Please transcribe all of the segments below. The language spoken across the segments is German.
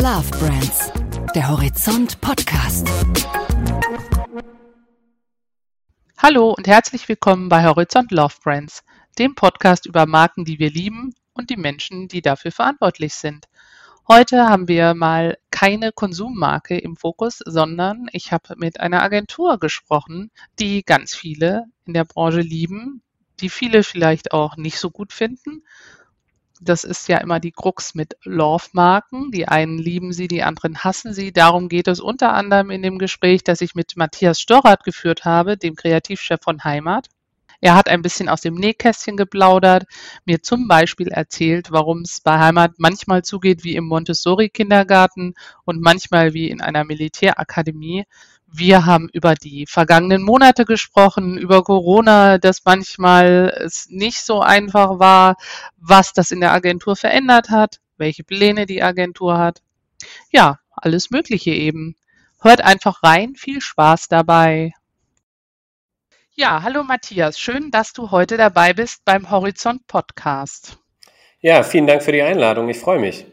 Love Brands, der Horizont Podcast. Hallo und herzlich willkommen bei Horizont Love Brands, dem Podcast über Marken, die wir lieben und die Menschen, die dafür verantwortlich sind. Heute haben wir mal keine Konsummarke im Fokus, sondern ich habe mit einer Agentur gesprochen, die ganz viele in der Branche lieben, die viele vielleicht auch nicht so gut finden das ist ja immer die Krux mit Love-Marken. Die einen lieben sie, die anderen hassen sie. Darum geht es unter anderem in dem Gespräch, das ich mit Matthias Storrath geführt habe, dem Kreativchef von Heimat. Er hat ein bisschen aus dem Nähkästchen geplaudert, mir zum Beispiel erzählt, warum es bei Heimat manchmal zugeht wie im Montessori-Kindergarten und manchmal wie in einer Militärakademie. Wir haben über die vergangenen Monate gesprochen, über Corona, dass manchmal es nicht so einfach war, was das in der Agentur verändert hat, welche Pläne die Agentur hat. Ja, alles Mögliche eben. Hört einfach rein, viel Spaß dabei. Ja, hallo Matthias, schön, dass du heute dabei bist beim Horizont Podcast. Ja, vielen Dank für die Einladung, ich freue mich.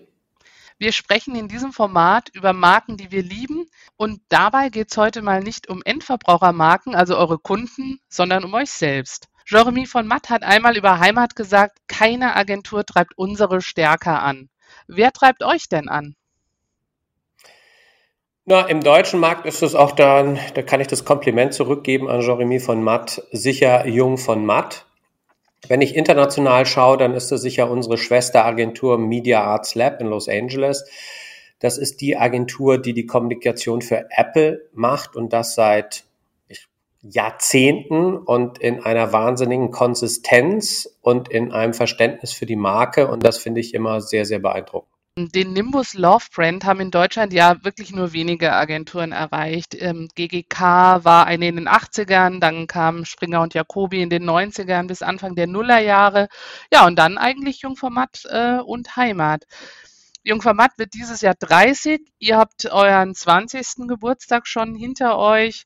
Wir sprechen in diesem Format über Marken, die wir lieben. Und dabei geht es heute mal nicht um Endverbrauchermarken, also eure Kunden, sondern um euch selbst. Jeremy von Matt hat einmal über Heimat gesagt, keine Agentur treibt unsere stärker an. Wer treibt euch denn an? Na, im deutschen Markt ist es auch dann, da kann ich das Kompliment zurückgeben an Jeremy von Matt, sicher Jung von Matt. Wenn ich international schaue, dann ist das sicher unsere Schwesteragentur Media Arts Lab in Los Angeles. Das ist die Agentur, die die Kommunikation für Apple macht und das seit Jahrzehnten und in einer wahnsinnigen Konsistenz und in einem Verständnis für die Marke. Und das finde ich immer sehr, sehr beeindruckend. Den Nimbus Love Brand haben in Deutschland ja wirklich nur wenige Agenturen erreicht. Ähm, GGK war eine in den 80ern, dann kam Springer und Jacobi in den 90ern bis Anfang der Nullerjahre. Ja, und dann eigentlich Jungformat äh, und Heimat. Jungformat wird dieses Jahr 30. Ihr habt euren 20. Geburtstag schon hinter euch.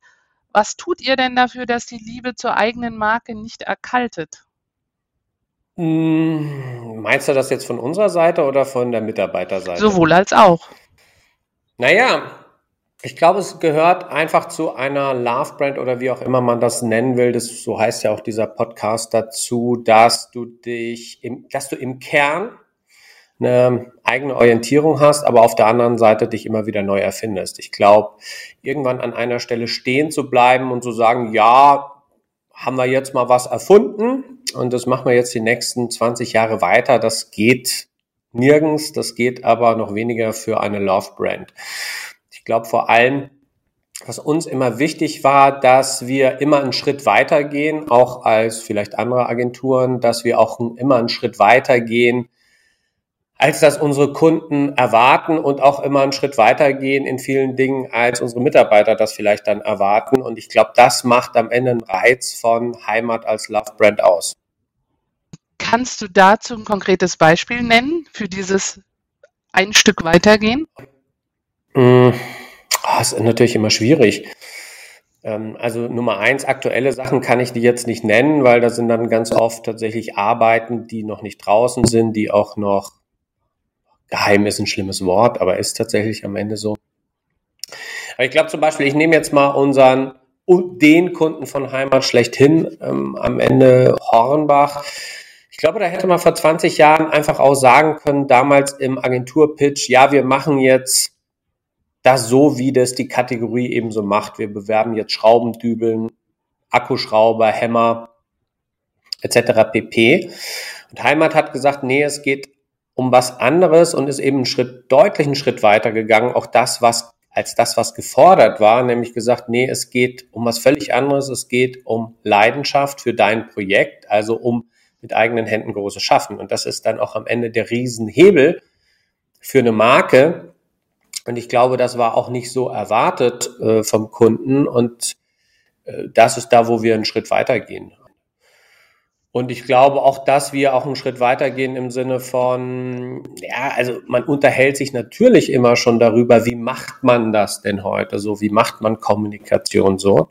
Was tut ihr denn dafür, dass die Liebe zur eigenen Marke nicht erkaltet? Hm, meinst du das jetzt von unserer Seite oder von der Mitarbeiterseite? Sowohl als auch. Naja, ich glaube, es gehört einfach zu einer Love Brand oder wie auch immer man das nennen will. Das, so heißt ja auch dieser Podcast dazu, dass du dich im, dass du im Kern eine eigene Orientierung hast, aber auf der anderen Seite dich immer wieder neu erfindest. Ich glaube, irgendwann an einer Stelle stehen zu bleiben und zu sagen, ja, haben wir jetzt mal was erfunden und das machen wir jetzt die nächsten 20 Jahre weiter. Das geht nirgends, das geht aber noch weniger für eine Love Brand. Ich glaube vor allem, was uns immer wichtig war, dass wir immer einen Schritt weitergehen, auch als vielleicht andere Agenturen, dass wir auch immer einen Schritt weitergehen als das unsere Kunden erwarten und auch immer einen Schritt weitergehen in vielen Dingen, als unsere Mitarbeiter das vielleicht dann erwarten. Und ich glaube, das macht am Ende einen Reiz von Heimat als Love Brand aus. Kannst du dazu ein konkretes Beispiel nennen für dieses ein Stück weitergehen? Das ist natürlich immer schwierig. Ähm, also Nummer eins, aktuelle Sachen kann ich die jetzt nicht nennen, weil da sind dann ganz oft tatsächlich Arbeiten, die noch nicht draußen sind, die auch noch geheim ist ein schlimmes Wort, aber ist tatsächlich am Ende so. Aber ich glaube zum Beispiel, ich nehme jetzt mal unseren den Kunden von Heimat schlechthin ähm, am Ende Hornbach. Ich glaube, da hätte man vor 20 Jahren einfach auch sagen können, damals im Agenturpitch, ja, wir machen jetzt das so, wie das die Kategorie eben so macht. Wir bewerben jetzt Schraubendübeln, Akkuschrauber, Hämmer etc. pp. Und Heimat hat gesagt, nee, es geht um was anderes und ist eben einen Schritt, deutlichen Schritt weiter gegangen. Auch das, was als das, was gefordert war, nämlich gesagt, nee, es geht um was völlig anderes. Es geht um Leidenschaft für dein Projekt, also um mit eigenen Händen große schaffen. Und das ist dann auch am Ende der Riesenhebel für eine Marke. Und ich glaube, das war auch nicht so erwartet äh, vom Kunden. Und äh, das ist da, wo wir einen Schritt weitergehen. Und ich glaube auch, dass wir auch einen Schritt weitergehen im Sinne von, ja, also man unterhält sich natürlich immer schon darüber, wie macht man das denn heute so, wie macht man Kommunikation so.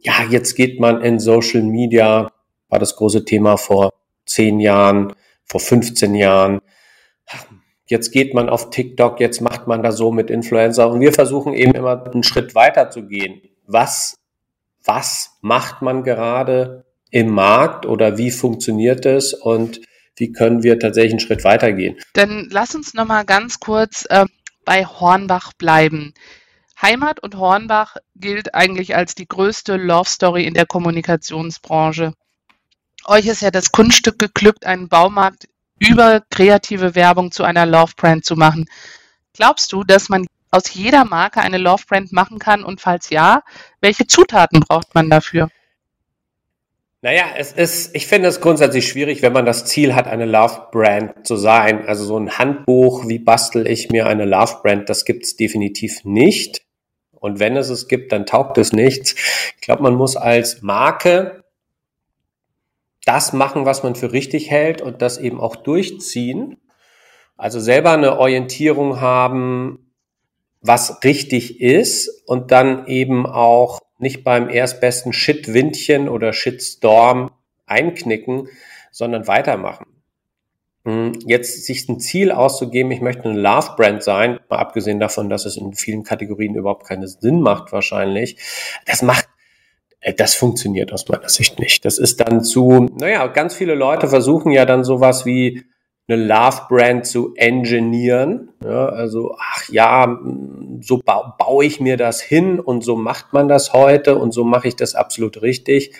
Ja, jetzt geht man in Social Media, war das große Thema vor zehn Jahren, vor 15 Jahren. jetzt geht man auf TikTok, jetzt macht man da so mit Influencer und wir versuchen eben immer einen Schritt weiter zu gehen. Was, was macht man gerade im Markt oder wie funktioniert es und wie können wir tatsächlich einen Schritt weitergehen? Dann lass uns noch mal ganz kurz äh, bei Hornbach bleiben. Heimat und Hornbach gilt eigentlich als die größte Love Story in der Kommunikationsbranche. Euch ist ja das Kunststück geglückt, einen Baumarkt über kreative Werbung zu einer Love Brand zu machen. Glaubst du, dass man aus jeder Marke eine Love Brand machen kann? Und falls ja, welche Zutaten braucht man dafür? Naja, es ist, ich finde es grundsätzlich schwierig, wenn man das Ziel hat, eine Love Brand zu sein. Also so ein Handbuch, wie bastel ich mir eine Love Brand, das gibt es definitiv nicht. Und wenn es es gibt, dann taugt es nichts. Ich glaube, man muss als Marke das machen, was man für richtig hält und das eben auch durchziehen. Also selber eine Orientierung haben, was richtig ist und dann eben auch nicht beim erstbesten Shit-Windchen oder Shitstorm einknicken, sondern weitermachen. Hm, jetzt sich ein Ziel auszugeben, ich möchte eine Love-Brand sein, mal abgesehen davon, dass es in vielen Kategorien überhaupt keinen Sinn macht wahrscheinlich, das macht das funktioniert aus meiner Sicht nicht. Das ist dann zu, naja, ganz viele Leute versuchen ja dann sowas wie eine Love-Brand zu engineeren. Ja, also, ach ja, so ba baue ich mir das hin und so macht man das heute und so mache ich das absolut richtig.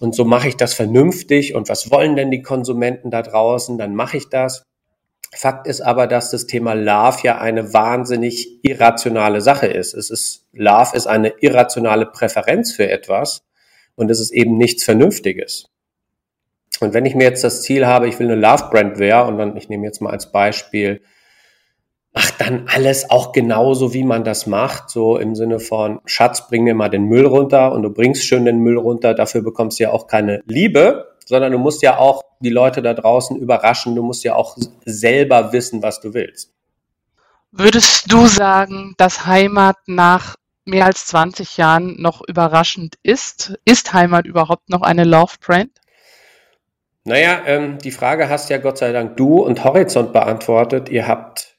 Und so mache ich das vernünftig. Und was wollen denn die Konsumenten da draußen? Dann mache ich das. Fakt ist aber, dass das Thema Love ja eine wahnsinnig irrationale Sache ist. Es ist, Love ist eine irrationale Präferenz für etwas und es ist eben nichts Vernünftiges. Und wenn ich mir jetzt das Ziel habe, ich will eine Love-Brand wear und dann, ich nehme jetzt mal als Beispiel, mach dann alles auch genauso, wie man das macht, so im Sinne von, Schatz, bring mir mal den Müll runter und du bringst schön den Müll runter, dafür bekommst du ja auch keine Liebe, sondern du musst ja auch die Leute da draußen überraschen. Du musst ja auch selber wissen, was du willst. Würdest du sagen, dass Heimat nach mehr als 20 Jahren noch überraschend ist? Ist Heimat überhaupt noch eine Love Brand? Naja, ähm, die Frage hast ja Gott sei Dank du und Horizont beantwortet. Ihr habt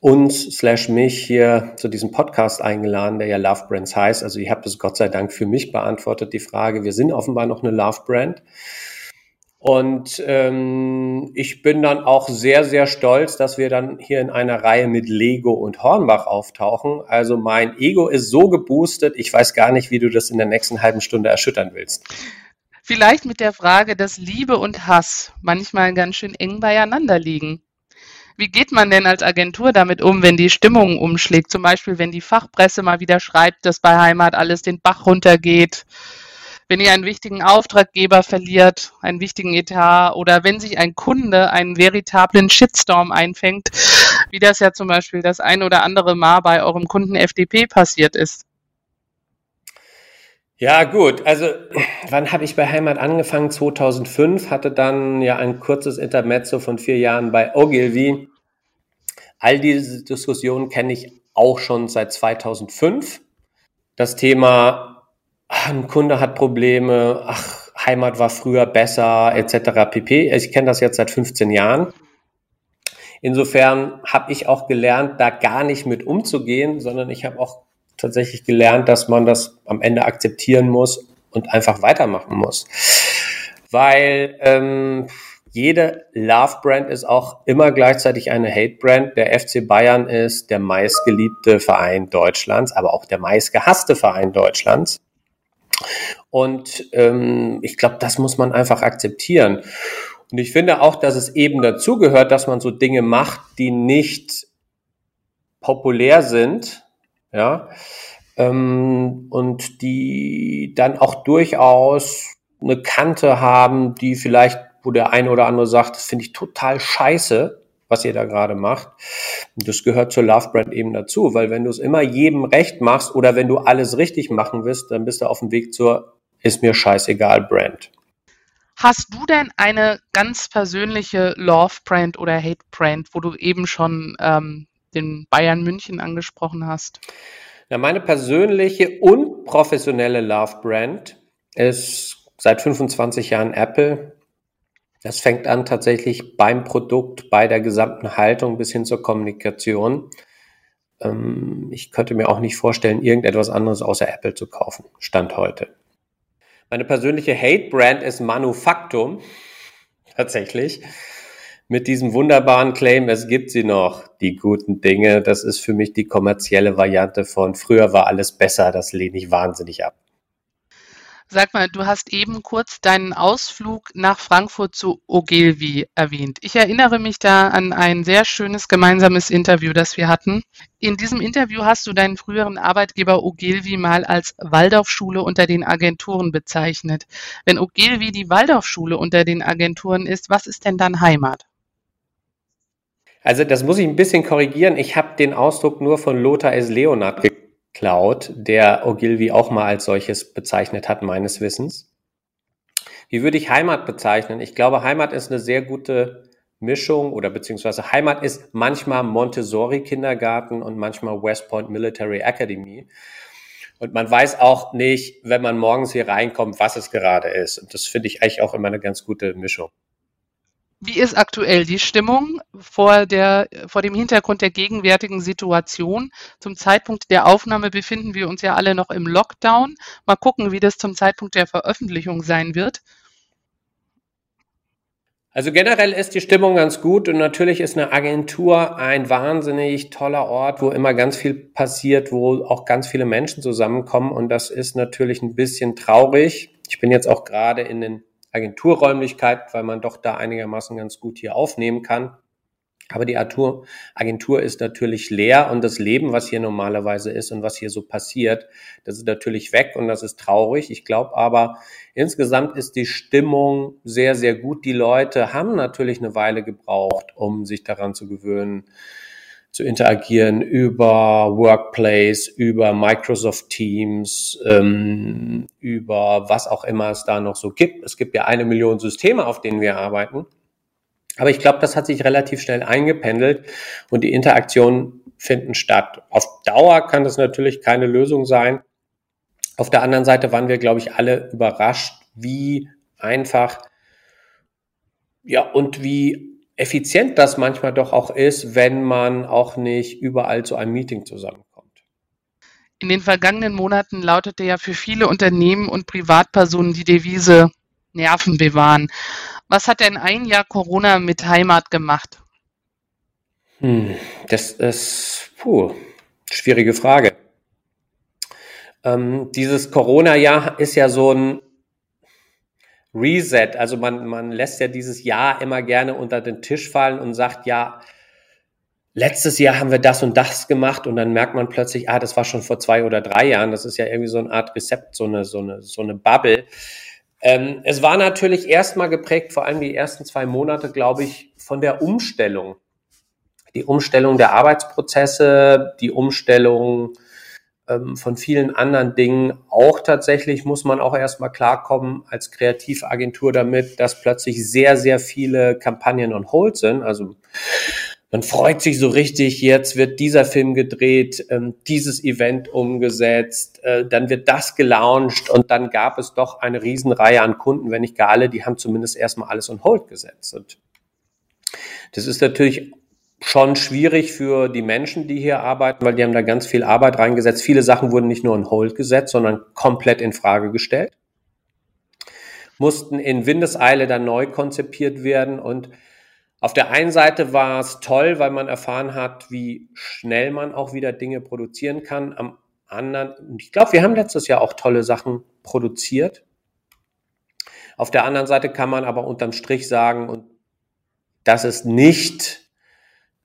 uns slash mich hier zu diesem Podcast eingeladen, der ja Love Brands heißt. Also ihr habt es Gott sei Dank für mich beantwortet, die Frage. Wir sind offenbar noch eine Love Brand. Und ähm, ich bin dann auch sehr, sehr stolz, dass wir dann hier in einer Reihe mit Lego und Hornbach auftauchen. Also mein Ego ist so geboostet, ich weiß gar nicht, wie du das in der nächsten halben Stunde erschüttern willst. Vielleicht mit der Frage, dass Liebe und Hass manchmal ganz schön eng beieinander liegen. Wie geht man denn als Agentur damit um, wenn die Stimmung umschlägt? Zum Beispiel, wenn die Fachpresse mal wieder schreibt, dass bei Heimat alles den Bach runtergeht, wenn ihr einen wichtigen Auftraggeber verliert, einen wichtigen Etat oder wenn sich ein Kunde einen veritablen Shitstorm einfängt, wie das ja zum Beispiel das ein oder andere Mal bei eurem Kunden FDP passiert ist. Ja, gut. Also, wann habe ich bei Heimat angefangen? 2005, hatte dann ja ein kurzes Intermezzo von vier Jahren bei Ogilvy. All diese Diskussionen kenne ich auch schon seit 2005. Das Thema, ein Kunde hat Probleme, ach, Heimat war früher besser, etc. pp. Ich kenne das jetzt seit 15 Jahren. Insofern habe ich auch gelernt, da gar nicht mit umzugehen, sondern ich habe auch tatsächlich gelernt, dass man das am Ende akzeptieren muss und einfach weitermachen muss. Weil ähm, jede Love-Brand ist auch immer gleichzeitig eine Hate-Brand. Der FC Bayern ist der meistgeliebte Verein Deutschlands, aber auch der meistgehasste Verein Deutschlands. Und ähm, ich glaube, das muss man einfach akzeptieren. Und ich finde auch, dass es eben dazugehört, dass man so Dinge macht, die nicht populär sind, ja, ähm, und die dann auch durchaus eine Kante haben, die vielleicht, wo der eine oder andere sagt, das finde ich total scheiße, was ihr da gerade macht. Das gehört zur Love Brand eben dazu, weil wenn du es immer jedem recht machst oder wenn du alles richtig machen willst, dann bist du auf dem Weg zur ist mir scheißegal Brand. Hast du denn eine ganz persönliche Love Brand oder Hate Brand, wo du eben schon ähm, den Bayern München angesprochen hast? Ja, meine persönliche und professionelle Love Brand ist seit 25 Jahren Apple. Das fängt an tatsächlich beim Produkt, bei der gesamten Haltung bis hin zur Kommunikation. Ähm, ich könnte mir auch nicht vorstellen, irgendetwas anderes außer Apple zu kaufen. Stand heute. Meine persönliche Hate-Brand ist Manufaktum. Tatsächlich. Mit diesem wunderbaren Claim, es gibt sie noch, die guten Dinge. Das ist für mich die kommerzielle Variante von früher war alles besser. Das lehne ich wahnsinnig ab. Sag mal, du hast eben kurz deinen Ausflug nach Frankfurt zu Ogilvy erwähnt. Ich erinnere mich da an ein sehr schönes gemeinsames Interview, das wir hatten. In diesem Interview hast du deinen früheren Arbeitgeber Ogilvy mal als Waldorfschule unter den Agenturen bezeichnet. Wenn Ogilvy die Waldorfschule unter den Agenturen ist, was ist denn dann Heimat? Also das muss ich ein bisschen korrigieren. Ich habe den Ausdruck nur von Lothar S. Leonard Cloud, der Ogilvy auch mal als solches bezeichnet hat, meines Wissens. Wie würde ich Heimat bezeichnen? Ich glaube, Heimat ist eine sehr gute Mischung oder beziehungsweise Heimat ist manchmal Montessori Kindergarten und manchmal West Point Military Academy. Und man weiß auch nicht, wenn man morgens hier reinkommt, was es gerade ist. Und das finde ich eigentlich auch immer eine ganz gute Mischung. Wie ist aktuell die Stimmung vor, der, vor dem Hintergrund der gegenwärtigen Situation? Zum Zeitpunkt der Aufnahme befinden wir uns ja alle noch im Lockdown. Mal gucken, wie das zum Zeitpunkt der Veröffentlichung sein wird. Also generell ist die Stimmung ganz gut und natürlich ist eine Agentur ein wahnsinnig toller Ort, wo immer ganz viel passiert, wo auch ganz viele Menschen zusammenkommen und das ist natürlich ein bisschen traurig. Ich bin jetzt auch gerade in den Agenturräumlichkeit, weil man doch da einigermaßen ganz gut hier aufnehmen kann. Aber die Agentur ist natürlich leer und das Leben, was hier normalerweise ist und was hier so passiert, das ist natürlich weg und das ist traurig. Ich glaube aber, insgesamt ist die Stimmung sehr, sehr gut. Die Leute haben natürlich eine Weile gebraucht, um sich daran zu gewöhnen, zu interagieren über Workplace, über Microsoft Teams, ähm, über was auch immer es da noch so gibt. Es gibt ja eine Million Systeme, auf denen wir arbeiten. Aber ich glaube, das hat sich relativ schnell eingependelt und die Interaktionen finden statt. Auf Dauer kann das natürlich keine Lösung sein. Auf der anderen Seite waren wir, glaube ich, alle überrascht, wie einfach ja und wie effizient das manchmal doch auch ist, wenn man auch nicht überall zu einem Meeting zusammenkommt. In den vergangenen Monaten lautete ja für viele Unternehmen und Privatpersonen die Devise Nerven bewahren. Was hat denn ein Jahr Corona mit Heimat gemacht? Hm, das ist puh, schwierige Frage. Ähm, dieses Corona-Jahr ist ja so ein Reset. Also man, man lässt ja dieses Jahr immer gerne unter den Tisch fallen und sagt, ja, letztes Jahr haben wir das und das gemacht und dann merkt man plötzlich, ah, das war schon vor zwei oder drei Jahren. Das ist ja irgendwie so eine Art Rezept, so eine, so eine, so eine Bubble. Ähm, es war natürlich erstmal geprägt, vor allem die ersten zwei Monate, glaube ich, von der Umstellung. Die Umstellung der Arbeitsprozesse, die Umstellung ähm, von vielen anderen Dingen auch tatsächlich muss man auch erstmal klarkommen als Kreativagentur damit, dass plötzlich sehr, sehr viele Kampagnen on hold sind. Also man freut sich so richtig, jetzt wird dieser Film gedreht, ähm, dieses Event umgesetzt, äh, dann wird das gelauncht und dann gab es doch eine Riesenreihe an Kunden, wenn nicht gar alle, die haben zumindest erstmal alles on hold gesetzt. Und das ist natürlich schon schwierig für die Menschen, die hier arbeiten, weil die haben da ganz viel Arbeit reingesetzt. Viele Sachen wurden nicht nur in Hold gesetzt, sondern komplett in Frage gestellt. Mussten in Windeseile dann neu konzipiert werden und auf der einen Seite war es toll, weil man erfahren hat, wie schnell man auch wieder Dinge produzieren kann. Am anderen, ich glaube, wir haben letztes Jahr auch tolle Sachen produziert. Auf der anderen Seite kann man aber unterm Strich sagen, und das ist nicht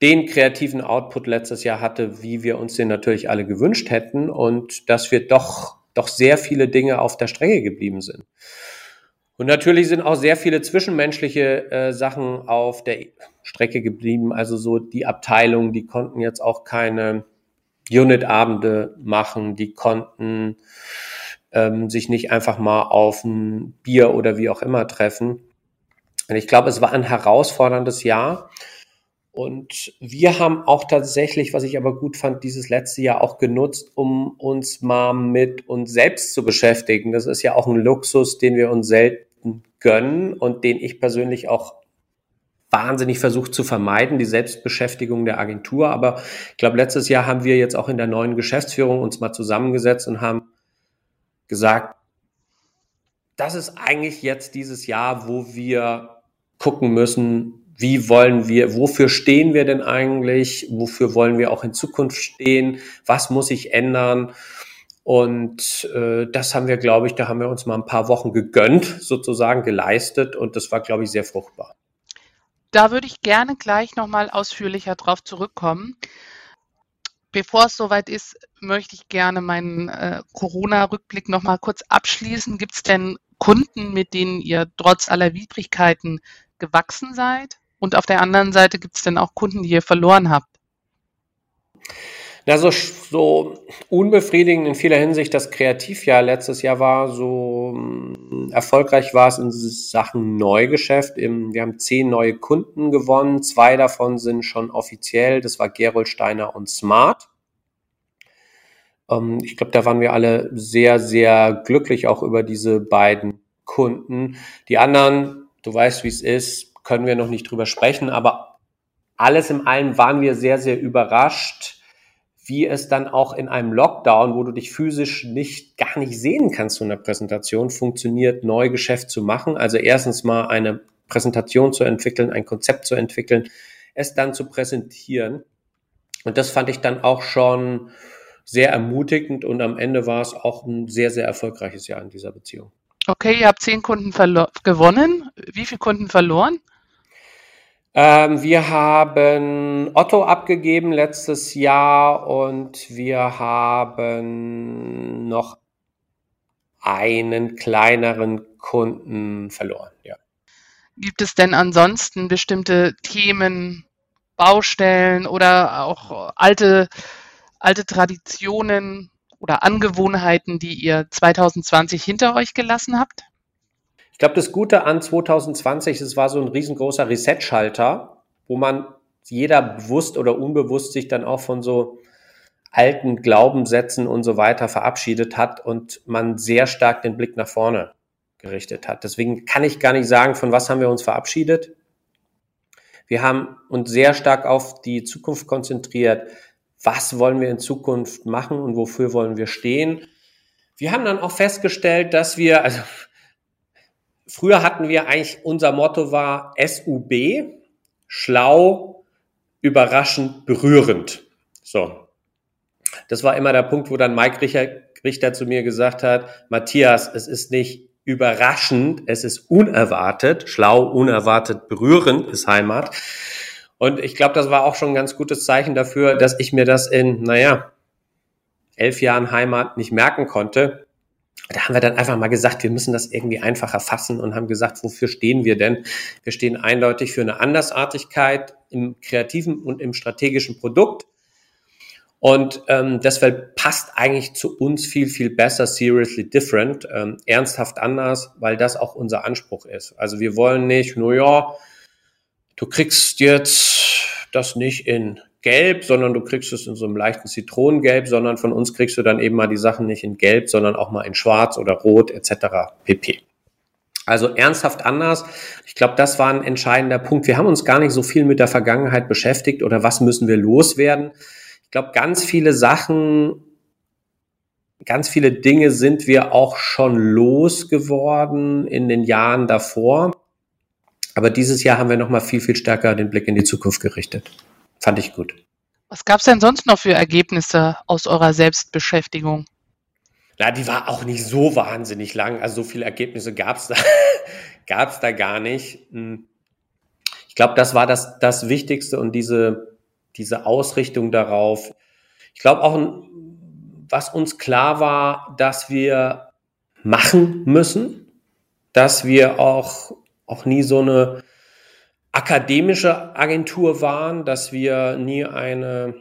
den kreativen Output letztes Jahr hatte, wie wir uns den natürlich alle gewünscht hätten und dass wir doch, doch sehr viele Dinge auf der Strecke geblieben sind. Und natürlich sind auch sehr viele zwischenmenschliche äh, Sachen auf der Strecke geblieben. Also so die Abteilungen, die konnten jetzt auch keine Unit-Abende machen, die konnten ähm, sich nicht einfach mal auf ein Bier oder wie auch immer treffen. Und ich glaube, es war ein herausforderndes Jahr. Und wir haben auch tatsächlich, was ich aber gut fand, dieses letzte Jahr auch genutzt, um uns mal mit uns selbst zu beschäftigen. Das ist ja auch ein Luxus, den wir uns sel Kunden gönnen und den ich persönlich auch wahnsinnig versucht zu vermeiden, die Selbstbeschäftigung der Agentur. Aber ich glaube, letztes Jahr haben wir jetzt auch in der neuen Geschäftsführung uns mal zusammengesetzt und haben gesagt, das ist eigentlich jetzt dieses Jahr, wo wir gucken müssen, wie wollen wir, wofür stehen wir denn eigentlich, wofür wollen wir auch in Zukunft stehen, was muss sich ändern. Und äh, das haben wir, glaube ich, da haben wir uns mal ein paar Wochen gegönnt, sozusagen geleistet und das war, glaube ich, sehr fruchtbar. Da würde ich gerne gleich nochmal ausführlicher drauf zurückkommen. Bevor es soweit ist, möchte ich gerne meinen äh, Corona-Rückblick nochmal kurz abschließen. Gibt es denn Kunden, mit denen ihr trotz aller Widrigkeiten gewachsen seid? Und auf der anderen Seite gibt es denn auch Kunden, die ihr verloren habt? Na, so, so unbefriedigend in vieler Hinsicht das Kreativjahr letztes Jahr war, so mm, erfolgreich war es in Sachen Neugeschäft. Wir haben zehn neue Kunden gewonnen, zwei davon sind schon offiziell, das war Gerold Steiner und Smart. Ähm, ich glaube, da waren wir alle sehr, sehr glücklich auch über diese beiden Kunden. Die anderen, du weißt, wie es ist, können wir noch nicht drüber sprechen, aber alles im allen waren wir sehr, sehr überrascht, wie es dann auch in einem Lockdown, wo du dich physisch nicht gar nicht sehen kannst zu einer Präsentation, funktioniert, Neugeschäft zu machen. Also erstens mal eine Präsentation zu entwickeln, ein Konzept zu entwickeln, es dann zu präsentieren. Und das fand ich dann auch schon sehr ermutigend und am Ende war es auch ein sehr, sehr erfolgreiches Jahr in dieser Beziehung. Okay, ihr habt zehn Kunden gewonnen. Wie viele Kunden verloren? Ähm, wir haben Otto abgegeben letztes Jahr und wir haben noch einen kleineren Kunden verloren. Ja. Gibt es denn ansonsten bestimmte Themen, Baustellen oder auch alte, alte Traditionen oder Angewohnheiten, die ihr 2020 hinter euch gelassen habt? Ich glaube, das Gute an 2020, es war so ein riesengroßer Reset-Schalter, wo man jeder bewusst oder unbewusst sich dann auch von so alten Glaubenssätzen und so weiter verabschiedet hat und man sehr stark den Blick nach vorne gerichtet hat. Deswegen kann ich gar nicht sagen, von was haben wir uns verabschiedet. Wir haben uns sehr stark auf die Zukunft konzentriert. Was wollen wir in Zukunft machen und wofür wollen wir stehen? Wir haben dann auch festgestellt, dass wir, also früher hatten wir eigentlich, unser Motto war SUB, schlau, überraschend, berührend. So. Das war immer der Punkt, wo dann Mike Richter, Richter zu mir gesagt hat, Matthias, es ist nicht überraschend, es ist unerwartet, schlau, unerwartet, berührend ist Heimat. Und ich glaube, das war auch schon ein ganz gutes Zeichen dafür, dass ich mir das in, naja, elf Jahren Heimat nicht merken konnte da haben wir dann einfach mal gesagt, wir müssen das irgendwie einfacher fassen und haben gesagt, wofür stehen wir denn? Wir stehen eindeutig für eine Andersartigkeit im kreativen und im strategischen Produkt. Und ähm, deshalb passt eigentlich zu uns viel, viel besser seriously different, ähm, ernsthaft anders, weil das auch unser Anspruch ist. Also wir wollen nicht, nur ja, du kriegst jetzt das nicht in Gelb, sondern du kriegst es in so einem leichten Zitronengelb, sondern von uns kriegst du dann eben mal die Sachen nicht in Gelb, sondern auch mal in Schwarz oder Rot etc. pp. Also ernsthaft anders. Ich glaube, das war ein entscheidender Punkt. Wir haben uns gar nicht so viel mit der Vergangenheit beschäftigt oder was müssen wir loswerden. Ich glaube, ganz viele Sachen, ganz viele Dinge sind wir auch schon losgeworden in den Jahren davor. Aber dieses Jahr haben wir nochmal viel, viel stärker den Blick in die Zukunft gerichtet fand ich gut. Was gab es denn sonst noch für Ergebnisse aus eurer Selbstbeschäftigung? Na, die war auch nicht so wahnsinnig lang. Also so viele Ergebnisse gab es da, gab's da gar nicht. Hm. Ich glaube, das war das, das Wichtigste und diese, diese Ausrichtung darauf. Ich glaube auch, was uns klar war, dass wir machen müssen, dass wir auch, auch nie so eine akademische Agentur waren, dass wir nie eine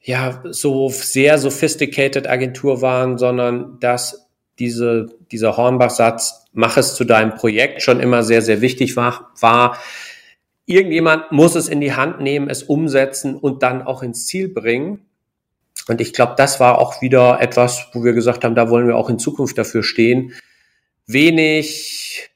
ja so sehr sophisticated Agentur waren, sondern dass diese dieser Hornbach-Satz mach es zu deinem Projekt schon immer sehr sehr wichtig war, war irgendjemand muss es in die Hand nehmen, es umsetzen und dann auch ins Ziel bringen. Und ich glaube, das war auch wieder etwas, wo wir gesagt haben, da wollen wir auch in Zukunft dafür stehen. Wenig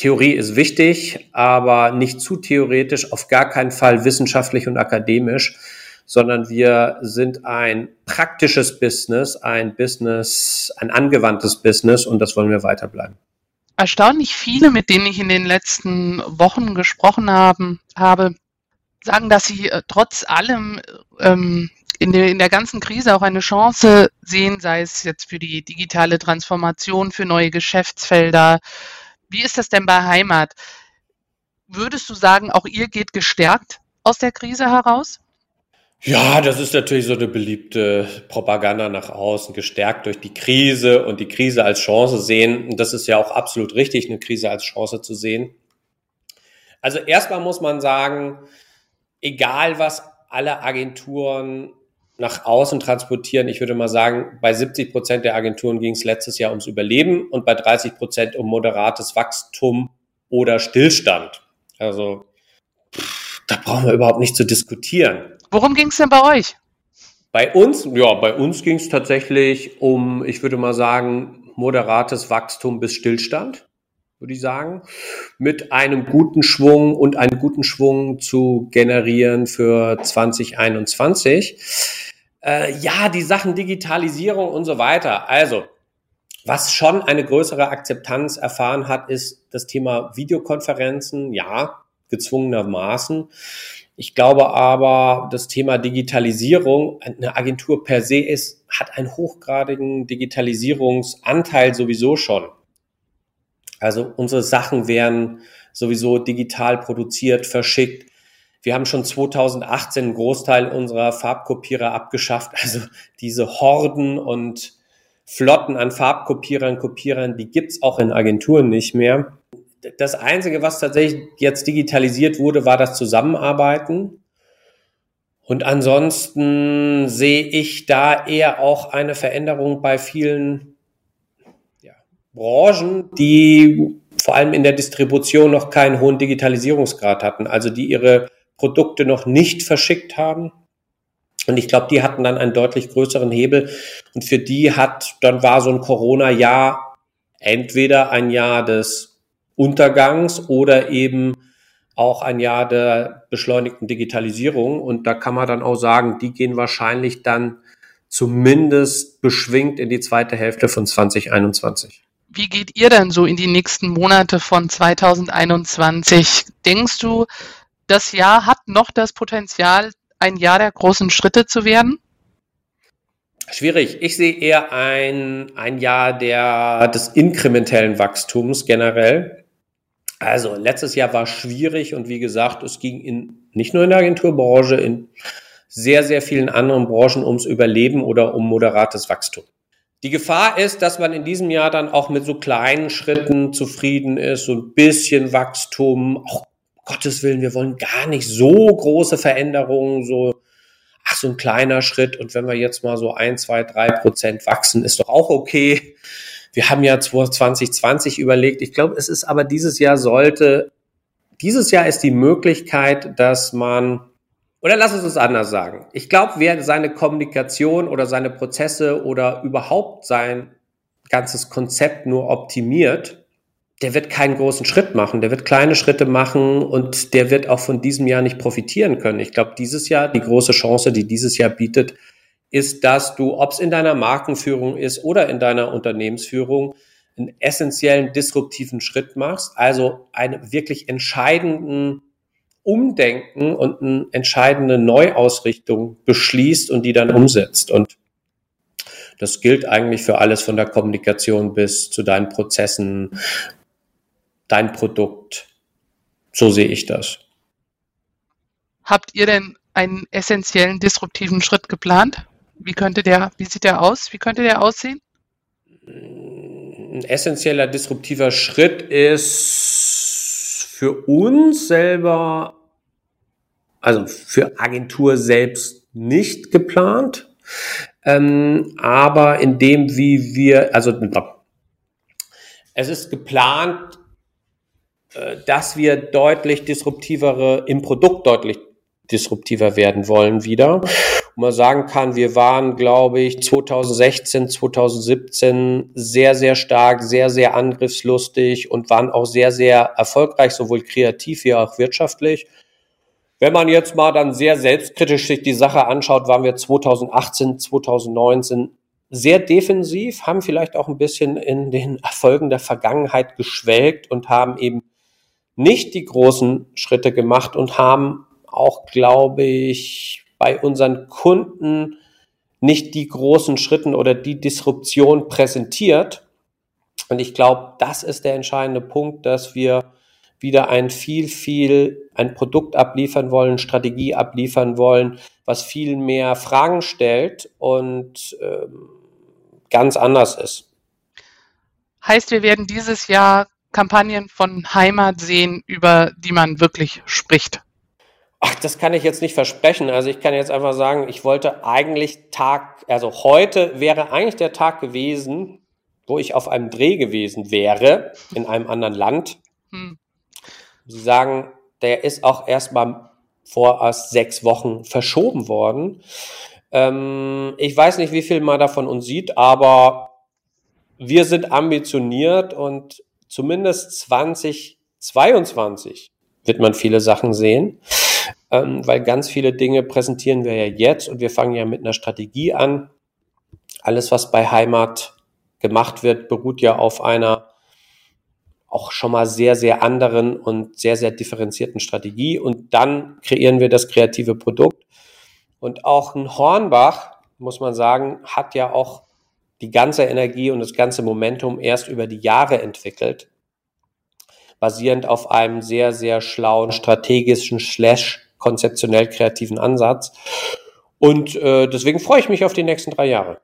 Theorie ist wichtig, aber nicht zu theoretisch, auf gar keinen Fall wissenschaftlich und akademisch, sondern wir sind ein praktisches Business, ein Business, ein angewandtes Business und das wollen wir weiterbleiben. Erstaunlich viele, mit denen ich in den letzten Wochen gesprochen haben, habe, sagen, dass sie äh, trotz allem ähm, in, der, in der ganzen Krise auch eine Chance sehen, sei es jetzt für die digitale Transformation, für neue Geschäftsfelder, wie ist das denn bei Heimat? Würdest du sagen, auch ihr geht gestärkt aus der Krise heraus? Ja, das ist natürlich so eine beliebte Propaganda nach außen, gestärkt durch die Krise und die Krise als Chance sehen. Und das ist ja auch absolut richtig, eine Krise als Chance zu sehen. Also erstmal muss man sagen, egal was alle Agenturen nach außen transportieren. Ich würde mal sagen, bei 70 Prozent der Agenturen ging es letztes Jahr ums Überleben und bei 30 Prozent um moderates Wachstum oder Stillstand. Also da brauchen wir überhaupt nicht zu diskutieren. Worum ging es denn bei euch? Bei uns, ja, bei uns ging es tatsächlich um, ich würde mal sagen, moderates Wachstum bis Stillstand, würde ich sagen, mit einem guten Schwung und einen guten Schwung zu generieren für 2021. Äh, ja, die Sachen Digitalisierung und so weiter. Also, was schon eine größere Akzeptanz erfahren hat, ist das Thema Videokonferenzen. Ja, gezwungenermaßen. Ich glaube aber, das Thema Digitalisierung, eine Agentur per se ist, hat einen hochgradigen Digitalisierungsanteil sowieso schon. Also unsere Sachen werden sowieso digital produziert, verschickt. Wir haben schon 2018 einen Großteil unserer Farbkopierer abgeschafft. Also diese Horden und Flotten an Farbkopierern, Kopierern, die gibt's auch in Agenturen nicht mehr. Das Einzige, was tatsächlich jetzt digitalisiert wurde, war das Zusammenarbeiten. Und ansonsten sehe ich da eher auch eine Veränderung bei vielen ja, Branchen, die vor allem in der Distribution noch keinen hohen Digitalisierungsgrad hatten, also die ihre Produkte noch nicht verschickt haben. Und ich glaube, die hatten dann einen deutlich größeren Hebel. Und für die hat, dann war so ein Corona-Jahr entweder ein Jahr des Untergangs oder eben auch ein Jahr der beschleunigten Digitalisierung. Und da kann man dann auch sagen, die gehen wahrscheinlich dann zumindest beschwingt in die zweite Hälfte von 2021. Wie geht ihr denn so in die nächsten Monate von 2021? Denkst du, das Jahr hat noch das Potenzial, ein Jahr der großen Schritte zu werden? Schwierig. Ich sehe eher ein, ein Jahr der, des inkrementellen Wachstums generell. Also letztes Jahr war schwierig und wie gesagt, es ging in, nicht nur in der Agenturbranche, in sehr, sehr vielen anderen Branchen ums Überleben oder um moderates Wachstum. Die Gefahr ist, dass man in diesem Jahr dann auch mit so kleinen Schritten zufrieden ist, so ein bisschen Wachstum, auch Gottes Willen, wir wollen gar nicht so große Veränderungen, so, ach, so ein kleiner Schritt. Und wenn wir jetzt mal so ein, zwei, drei Prozent wachsen, ist doch auch okay. Wir haben ja 2020 überlegt. Ich glaube, es ist aber dieses Jahr sollte, dieses Jahr ist die Möglichkeit, dass man, oder lass uns es anders sagen. Ich glaube, wer seine Kommunikation oder seine Prozesse oder überhaupt sein ganzes Konzept nur optimiert, der wird keinen großen Schritt machen, der wird kleine Schritte machen und der wird auch von diesem Jahr nicht profitieren können. Ich glaube, dieses Jahr, die große Chance, die dieses Jahr bietet, ist, dass du, ob es in deiner Markenführung ist oder in deiner Unternehmensführung, einen essentiellen disruptiven Schritt machst, also einen wirklich entscheidenden Umdenken und eine entscheidende Neuausrichtung beschließt und die dann umsetzt. Und das gilt eigentlich für alles von der Kommunikation bis zu deinen Prozessen, dein Produkt. So sehe ich das. Habt ihr denn einen essentiellen disruptiven Schritt geplant? Wie könnte der, wie sieht der aus? Wie könnte der aussehen? Ein essentieller disruptiver Schritt ist für uns selber, also für Agentur selbst nicht geplant, ähm, aber in dem, wie wir, also es ist geplant, dass wir deutlich disruptivere, im Produkt deutlich disruptiver werden wollen wieder. wo man sagen kann, wir waren, glaube ich, 2016, 2017 sehr, sehr stark, sehr, sehr angriffslustig und waren auch sehr, sehr erfolgreich, sowohl kreativ wie auch wirtschaftlich. Wenn man jetzt mal dann sehr selbstkritisch sich die Sache anschaut, waren wir 2018, 2019 sehr defensiv, haben vielleicht auch ein bisschen in den Erfolgen der Vergangenheit geschwelgt und haben eben nicht die großen Schritte gemacht und haben auch, glaube ich, bei unseren Kunden nicht die großen Schritten oder die Disruption präsentiert. Und ich glaube, das ist der entscheidende Punkt, dass wir wieder ein viel, viel, ein Produkt abliefern wollen, Strategie abliefern wollen, was viel mehr Fragen stellt und ähm, ganz anders ist. Heißt, wir werden dieses Jahr Kampagnen von Heimat sehen, über die man wirklich spricht? Ach, das kann ich jetzt nicht versprechen. Also ich kann jetzt einfach sagen, ich wollte eigentlich Tag, also heute wäre eigentlich der Tag gewesen, wo ich auf einem Dreh gewesen wäre, in einem anderen Land. Hm. Sie sagen, der ist auch erst mal vor sechs Wochen verschoben worden. Ähm, ich weiß nicht, wie viel man davon uns sieht, aber wir sind ambitioniert und zumindest 2022 wird man viele Sachen sehen, ähm, weil ganz viele Dinge präsentieren wir ja jetzt und wir fangen ja mit einer Strategie an. Alles, was bei Heimat gemacht wird, beruht ja auf einer auch schon mal sehr, sehr anderen und sehr, sehr differenzierten Strategie. Und dann kreieren wir das kreative Produkt. Und auch ein Hornbach, muss man sagen, hat ja auch die ganze Energie und das ganze Momentum erst über die Jahre entwickelt, basierend auf einem sehr, sehr schlauen strategischen slash konzeptionell kreativen Ansatz. Und äh, deswegen freue ich mich auf die nächsten drei Jahre.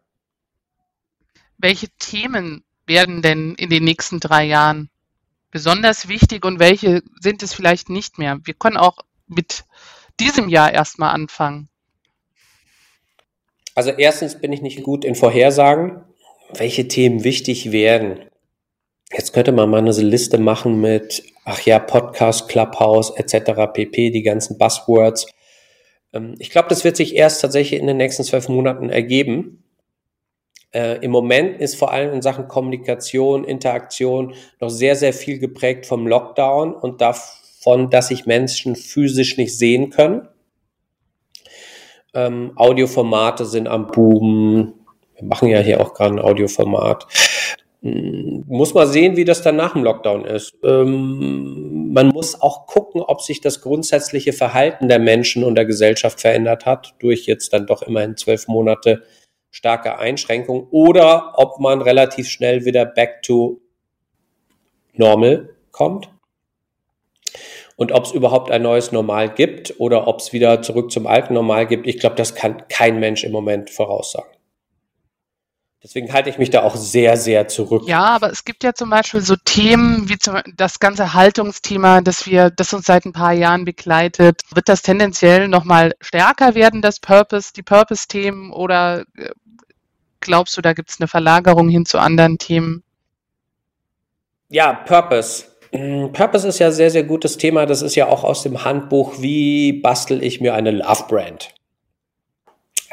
Welche Themen werden denn in den nächsten drei Jahren besonders wichtig und welche sind es vielleicht nicht mehr? Wir können auch mit diesem Jahr erstmal anfangen. Also erstens bin ich nicht gut in Vorhersagen, welche Themen wichtig werden. Jetzt könnte man mal eine Liste machen mit, ach ja, Podcast, Clubhouse etc. pp, die ganzen Buzzwords. Ähm, ich glaube, das wird sich erst tatsächlich in den nächsten zwölf Monaten ergeben. Äh, Im Moment ist vor allem in Sachen Kommunikation, Interaktion noch sehr, sehr viel geprägt vom Lockdown und davon, dass sich Menschen physisch nicht sehen können. Ähm, Audioformate sind am Boom. Wir machen ja hier auch gerade ein Audioformat. Hm, muss man sehen, wie das dann nach dem Lockdown ist. Ähm, man muss auch gucken, ob sich das grundsätzliche Verhalten der Menschen und der Gesellschaft verändert hat, durch jetzt dann doch immerhin zwölf Monate starke Einschränkung, oder ob man relativ schnell wieder back to normal kommt und ob es überhaupt ein neues Normal gibt oder ob es wieder zurück zum alten Normal gibt, ich glaube, das kann kein Mensch im Moment voraussagen. Deswegen halte ich mich da auch sehr, sehr zurück. Ja, aber es gibt ja zum Beispiel so Themen wie zum, das ganze Haltungsthema, das wir, das uns seit ein paar Jahren begleitet. Wird das tendenziell nochmal stärker werden, das Purpose, die Purpose-Themen, oder äh, glaubst du, da gibt es eine Verlagerung hin zu anderen Themen? Ja, Purpose. Mm, Purpose ist ja ein sehr, sehr gutes Thema. Das ist ja auch aus dem Handbuch, wie bastel ich mir eine Love Brand.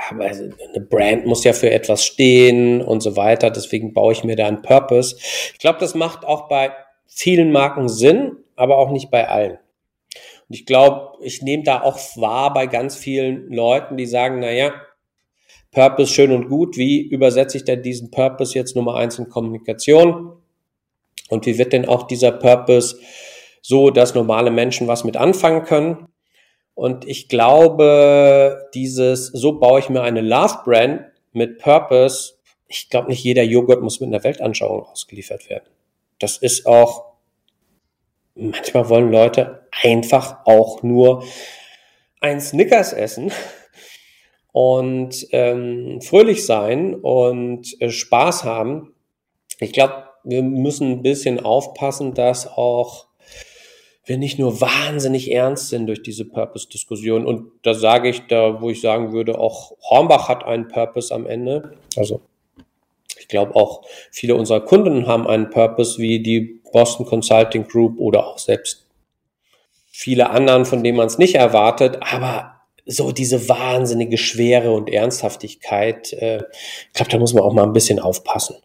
Aber also eine Brand muss ja für etwas stehen und so weiter. Deswegen baue ich mir da einen Purpose. Ich glaube, das macht auch bei vielen Marken Sinn, aber auch nicht bei allen. Und ich glaube, ich nehme da auch wahr bei ganz vielen Leuten, die sagen, na ja, Purpose schön und gut. Wie übersetze ich denn diesen Purpose jetzt Nummer eins in Kommunikation? Und wie wird denn auch dieser Purpose so, dass normale Menschen was mit anfangen können? Und ich glaube, dieses, so baue ich mir eine Love Brand mit Purpose. Ich glaube, nicht jeder Joghurt muss mit einer Weltanschauung ausgeliefert werden. Das ist auch, manchmal wollen Leute einfach auch nur ein Snickers essen und ähm, fröhlich sein und äh, Spaß haben. Ich glaube, wir müssen ein bisschen aufpassen, dass auch wir nicht nur wahnsinnig ernst sind durch diese Purpose-Diskussion. Und da sage ich, da, wo ich sagen würde, auch Hornbach hat einen Purpose am Ende. Also ich glaube auch viele unserer Kunden haben einen Purpose wie die Boston Consulting Group oder auch selbst viele anderen, von denen man es nicht erwartet. Aber so diese wahnsinnige Schwere und Ernsthaftigkeit. Äh, ich glaube, da muss man auch mal ein bisschen aufpassen.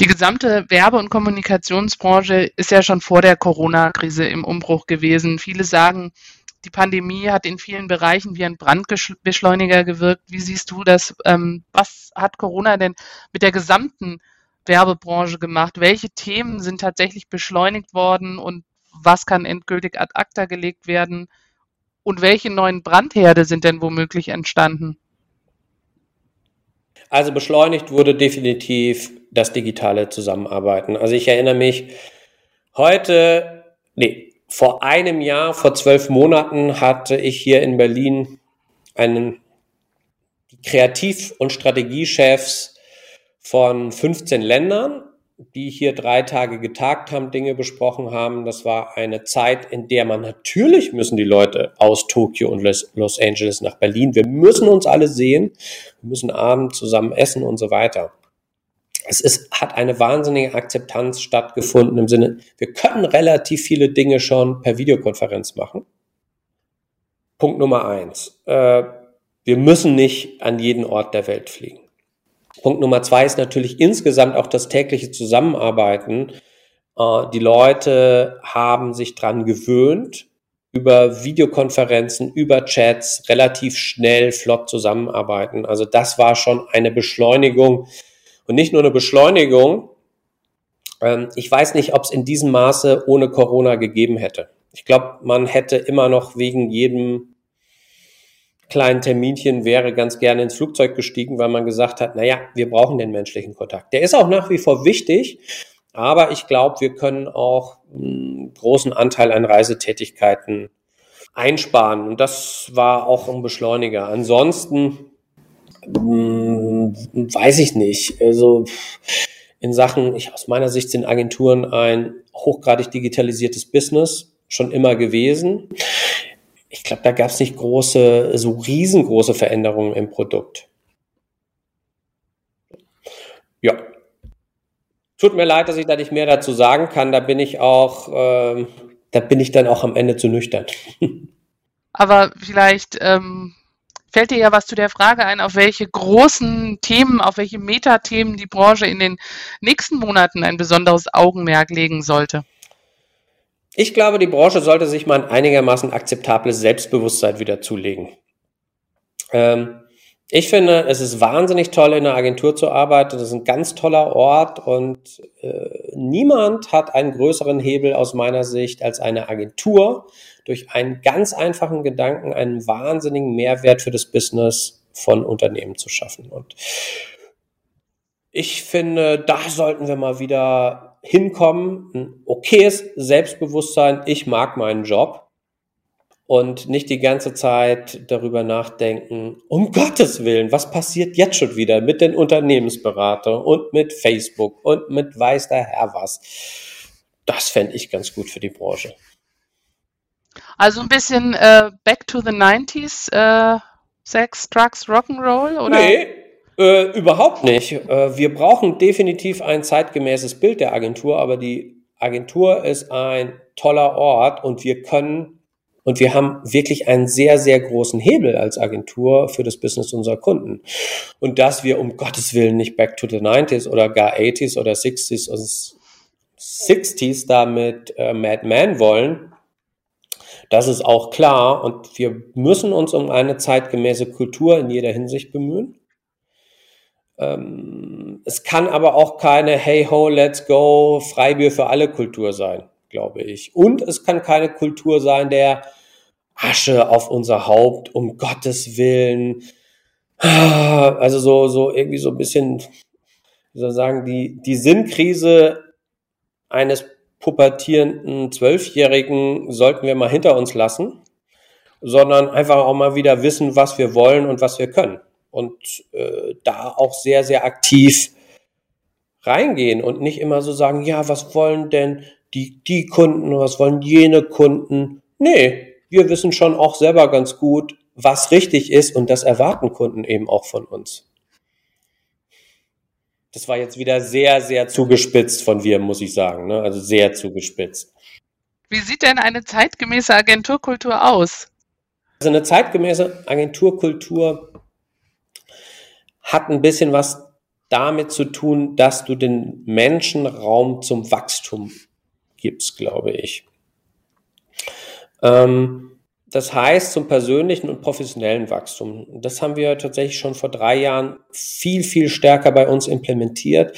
Die gesamte Werbe- und Kommunikationsbranche ist ja schon vor der Corona-Krise im Umbruch gewesen. Viele sagen, die Pandemie hat in vielen Bereichen wie ein Brandbeschleuniger gewirkt. Wie siehst du das? Ähm, was hat Corona denn mit der gesamten Werbebranche gemacht? Welche Themen sind tatsächlich beschleunigt worden und was kann endgültig ad acta gelegt werden? Und welche neuen Brandherde sind denn womöglich entstanden? Also beschleunigt wurde definitiv das digitale Zusammenarbeiten. Also ich erinnere mich, heute, nee, vor einem Jahr, vor zwölf Monaten hatte ich hier in Berlin einen Kreativ- und Strategiechefs von 15 Ländern die hier drei Tage getagt haben, Dinge besprochen haben. Das war eine Zeit, in der man natürlich müssen die Leute aus Tokio und Los Angeles nach Berlin. Wir müssen uns alle sehen. Wir müssen abends zusammen essen und so weiter. Es ist, hat eine wahnsinnige Akzeptanz stattgefunden im Sinne, wir können relativ viele Dinge schon per Videokonferenz machen. Punkt Nummer eins. Äh, wir müssen nicht an jeden Ort der Welt fliegen. Punkt Nummer zwei ist natürlich insgesamt auch das tägliche Zusammenarbeiten. Äh, die Leute haben sich dran gewöhnt, über Videokonferenzen, über Chats relativ schnell, flott zusammenarbeiten. Also das war schon eine Beschleunigung und nicht nur eine Beschleunigung. Ähm, ich weiß nicht, ob es in diesem Maße ohne Corona gegeben hätte. Ich glaube, man hätte immer noch wegen jedem kleinen Terminchen wäre ganz gerne ins Flugzeug gestiegen, weil man gesagt hat, naja, wir brauchen den menschlichen Kontakt. Der ist auch nach wie vor wichtig, aber ich glaube, wir können auch einen großen Anteil an Reisetätigkeiten einsparen. Und das war auch ein Beschleuniger. Ansonsten hm, weiß ich nicht. Also in Sachen, ich, aus meiner Sicht sind Agenturen ein hochgradig digitalisiertes Business schon immer gewesen ich glaube, da gab es nicht große, so riesengroße Veränderungen im Produkt. Ja. Tut mir leid, dass ich da nicht mehr dazu sagen kann. Da bin ich auch, äh, da bin ich dann auch am Ende zu nüchtern. Aber vielleicht ähm, fällt dir ja was zu der Frage ein, auf welche großen Themen, auf welche Metathemen die Branche in den nächsten Monaten ein besonderes Augenmerk legen sollte. Ich glaube, die Branche sollte sich mal ein einigermaßen akzeptables Selbstbewusstsein wieder zulegen. Ähm, ich finde, es ist wahnsinnig toll, in einer Agentur zu arbeiten. Das ist ein ganz toller Ort und äh, niemand hat einen größeren Hebel aus meiner Sicht als eine Agentur, durch einen ganz einfachen Gedanken einen wahnsinnigen Mehrwert für das Business von Unternehmen zu schaffen. Und ich finde, da sollten wir mal wieder hinkommen, ein okayes Selbstbewusstsein, ich mag meinen Job und nicht die ganze Zeit darüber nachdenken, um Gottes Willen, was passiert jetzt schon wieder mit den Unternehmensberatern und mit Facebook und mit weiß der Herr was. Das fände ich ganz gut für die Branche. Also ein bisschen äh, Back to the 90s, äh, Sex, Drugs, Rock'n'Roll, oder? Nee, äh, überhaupt nicht. Äh, wir brauchen definitiv ein zeitgemäßes Bild der Agentur, aber die Agentur ist ein toller Ort und wir können und wir haben wirklich einen sehr, sehr großen Hebel als Agentur für das Business unserer Kunden. Und dass wir um Gottes Willen nicht back to the 90s oder gar 80s oder 60s und 60s da mit äh, Mad Men wollen, das ist auch klar. Und wir müssen uns um eine zeitgemäße Kultur in jeder Hinsicht bemühen. Ähm, es kann aber auch keine Hey ho, let's go, Freibier für alle Kultur sein, glaube ich. Und es kann keine Kultur sein der Asche auf unser Haupt, um Gottes Willen. Also so, so irgendwie so ein bisschen, wie soll ich sagen, die, die Sinnkrise eines pubertierenden Zwölfjährigen sollten wir mal hinter uns lassen, sondern einfach auch mal wieder wissen, was wir wollen und was wir können und äh, da auch sehr, sehr aktiv reingehen und nicht immer so sagen, ja, was wollen denn die, die Kunden, was wollen jene Kunden? Nee, wir wissen schon auch selber ganz gut, was richtig ist und das erwarten Kunden eben auch von uns. Das war jetzt wieder sehr, sehr zugespitzt von wir, muss ich sagen. Ne? Also sehr zugespitzt. Wie sieht denn eine zeitgemäße Agenturkultur aus? Also eine zeitgemäße Agenturkultur hat ein bisschen was damit zu tun, dass du den Menschen Raum zum Wachstum gibst, glaube ich. Ähm, das heißt zum persönlichen und professionellen Wachstum. Das haben wir tatsächlich schon vor drei Jahren viel, viel stärker bei uns implementiert.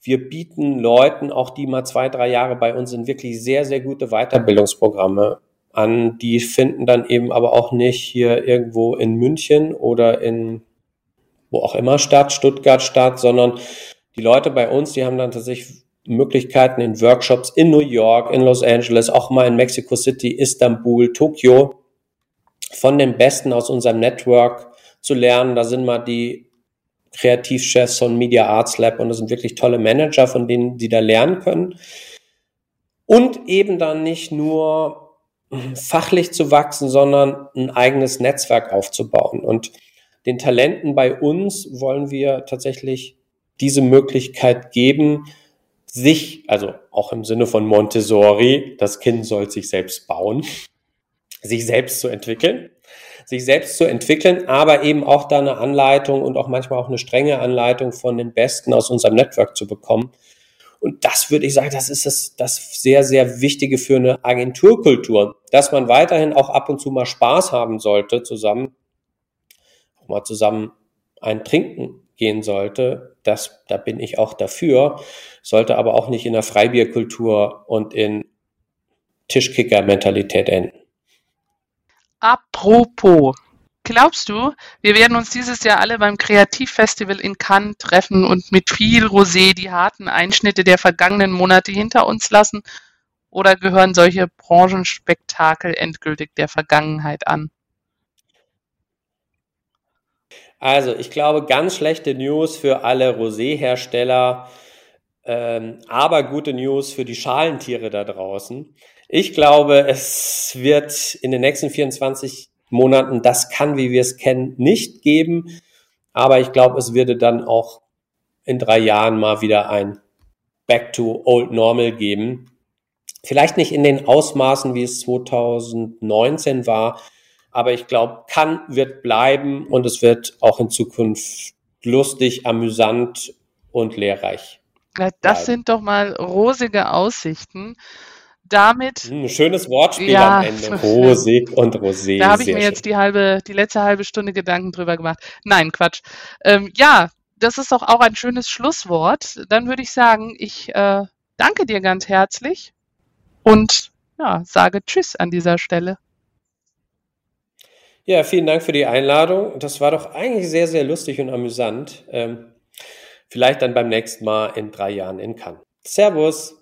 Wir bieten Leuten, auch die mal zwei, drei Jahre bei uns sind, wirklich sehr, sehr gute Weiterbildungsprogramme an. Die finden dann eben aber auch nicht hier irgendwo in München oder in wo auch immer statt, Stuttgart statt, sondern die Leute bei uns, die haben dann tatsächlich Möglichkeiten in Workshops in New York, in Los Angeles, auch mal in Mexico City, Istanbul, Tokio von den Besten aus unserem Network zu lernen. Da sind mal die Kreativchefs von Media Arts Lab und das sind wirklich tolle Manager, von denen sie da lernen können. Und eben dann nicht nur fachlich zu wachsen, sondern ein eigenes Netzwerk aufzubauen. Und den Talenten bei uns wollen wir tatsächlich diese Möglichkeit geben, sich, also auch im Sinne von Montessori, das Kind soll sich selbst bauen, sich selbst zu entwickeln, sich selbst zu entwickeln, aber eben auch da eine Anleitung und auch manchmal auch eine strenge Anleitung von den Besten aus unserem Network zu bekommen. Und das würde ich sagen, das ist das, das sehr, sehr Wichtige für eine Agenturkultur, dass man weiterhin auch ab und zu mal Spaß haben sollte zusammen, auch mal zusammen ein Trinken gehen sollte, das, da bin ich auch dafür, sollte aber auch nicht in der Freibierkultur und in Tischkicker-Mentalität enden. Apropos, glaubst du, wir werden uns dieses Jahr alle beim Kreativfestival in Cannes treffen und mit viel Rosé die harten Einschnitte der vergangenen Monate hinter uns lassen? Oder gehören solche Branchenspektakel endgültig der Vergangenheit an? Also, ich glaube, ganz schlechte News für alle Rosé-Hersteller, ähm, aber gute News für die Schalentiere da draußen. Ich glaube, es wird in den nächsten 24 Monaten das kann, wie wir es kennen, nicht geben. Aber ich glaube, es würde dann auch in drei Jahren mal wieder ein Back to Old Normal geben. Vielleicht nicht in den Ausmaßen, wie es 2019 war, aber ich glaube, kann, wird bleiben und es wird auch in Zukunft lustig, amüsant und lehrreich. Ja, das sind doch mal rosige Aussichten. Damit. Ein hm, schönes Wortspiel ja, am Ende. Rosig und rosé. Da habe ich mir schön. jetzt die halbe, die letzte halbe Stunde Gedanken drüber gemacht. Nein, Quatsch. Ähm, ja, das ist doch auch ein schönes Schlusswort. Dann würde ich sagen, ich äh, danke dir ganz herzlich und ja, sage Tschüss an dieser Stelle. Ja, vielen Dank für die Einladung. Das war doch eigentlich sehr, sehr lustig und amüsant. Ähm, vielleicht dann beim nächsten Mal in drei Jahren in Cannes. Servus.